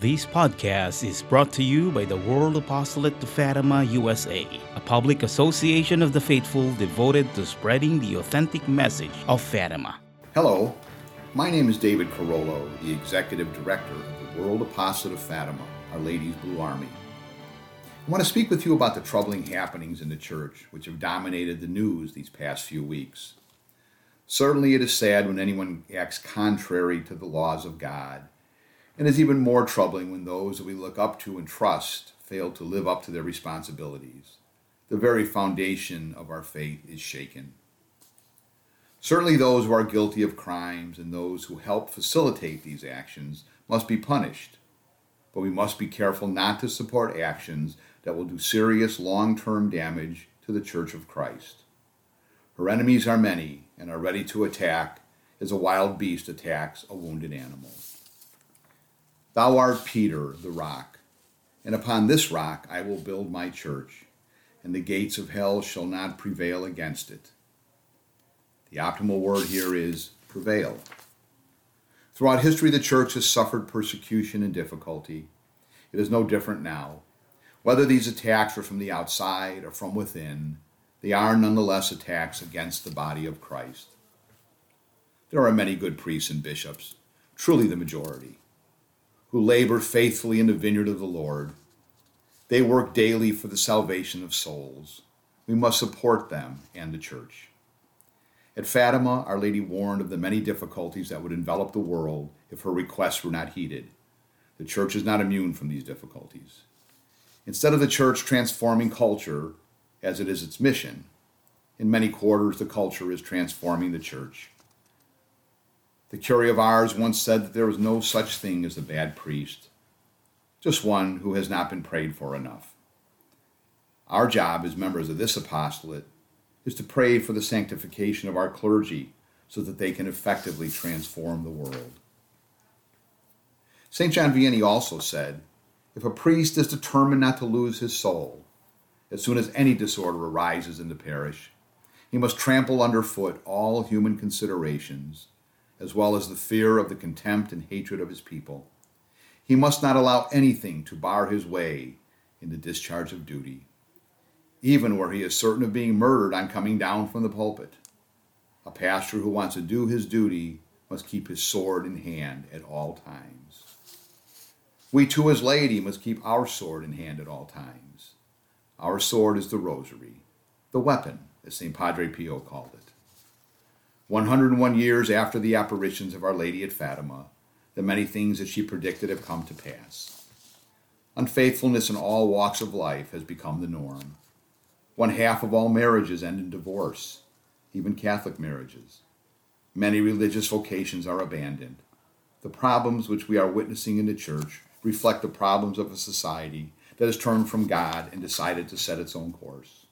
This podcast is brought to you by the World Apostolate to Fatima, USA, a public association of the faithful devoted to spreading the authentic message of Fatima. Hello, my name is David Carollo, the Executive Director of the World Apostolate of Fatima, Our Lady's Blue Army. I want to speak with you about the troubling happenings in the church which have dominated the news these past few weeks. Certainly, it is sad when anyone acts contrary to the laws of God and is even more troubling when those that we look up to and trust fail to live up to their responsibilities. The very foundation of our faith is shaken. Certainly, those who are guilty of crimes and those who help facilitate these actions must be punished. But we must be careful not to support actions that will do serious long term damage to the Church of Christ. Her enemies are many and are ready to attack as a wild beast attacks a wounded animal. Thou art Peter, the rock, and upon this rock I will build my church, and the gates of hell shall not prevail against it. The optimal word here is prevail. Throughout history, the church has suffered persecution and difficulty. It is no different now. Whether these attacks are from the outside or from within, they are nonetheless attacks against the body of Christ. There are many good priests and bishops, truly the majority who labor faithfully in the vineyard of the Lord. They work daily for the salvation of souls. We must support them and the church. At Fatima, Our Lady warned of the many difficulties that would envelop the world if her requests were not heeded. The church is not immune from these difficulties. Instead of the church transforming culture, as it is its mission, in many quarters the culture is transforming the church. The curé of Ars once said that there is no such thing as a bad priest, just one who has not been prayed for enough. Our job as members of this apostolate is to pray for the sanctification of our clergy so that they can effectively transform the world. St. John Vianney also said if a priest is determined not to lose his soul, as soon as any disorder arises in the parish, he must trample underfoot all human considerations as well as the fear of the contempt and hatred of his people. He must not allow anything to bar his way in the discharge of duty, even where he is certain of being murdered on coming down from the pulpit. A pastor who wants to do his duty must keep his sword in hand at all times. We too, as laity, must keep our sword in hand at all times. Our sword is the rosary, the weapon, as St. Padre Pio called it. 101 years after the apparitions of Our Lady at Fatima, the many things that she predicted have come to pass. Unfaithfulness in all walks of life has become the norm. One half of all marriages end in divorce, even Catholic marriages. Many religious vocations are abandoned. The problems which we are witnessing in the church reflect the problems of a society that has turned from God and decided to set its own course.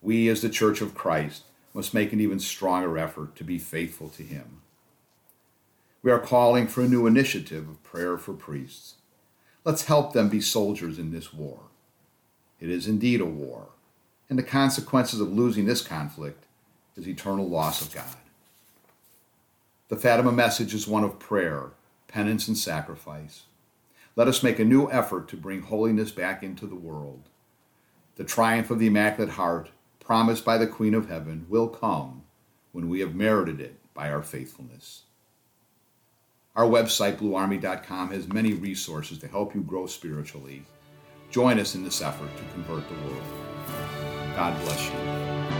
We, as the Church of Christ, must make an even stronger effort to be faithful to Him. We are calling for a new initiative of prayer for priests. Let's help them be soldiers in this war. It is indeed a war, and the consequences of losing this conflict is eternal loss of God. The Fatima message is one of prayer, penance, and sacrifice. Let us make a new effort to bring holiness back into the world. The triumph of the Immaculate Heart promised by the Queen of Heaven will come when we have merited it by our faithfulness. Our website, bluearmy.com, has many resources to help you grow spiritually. Join us in this effort to convert the world. God bless you.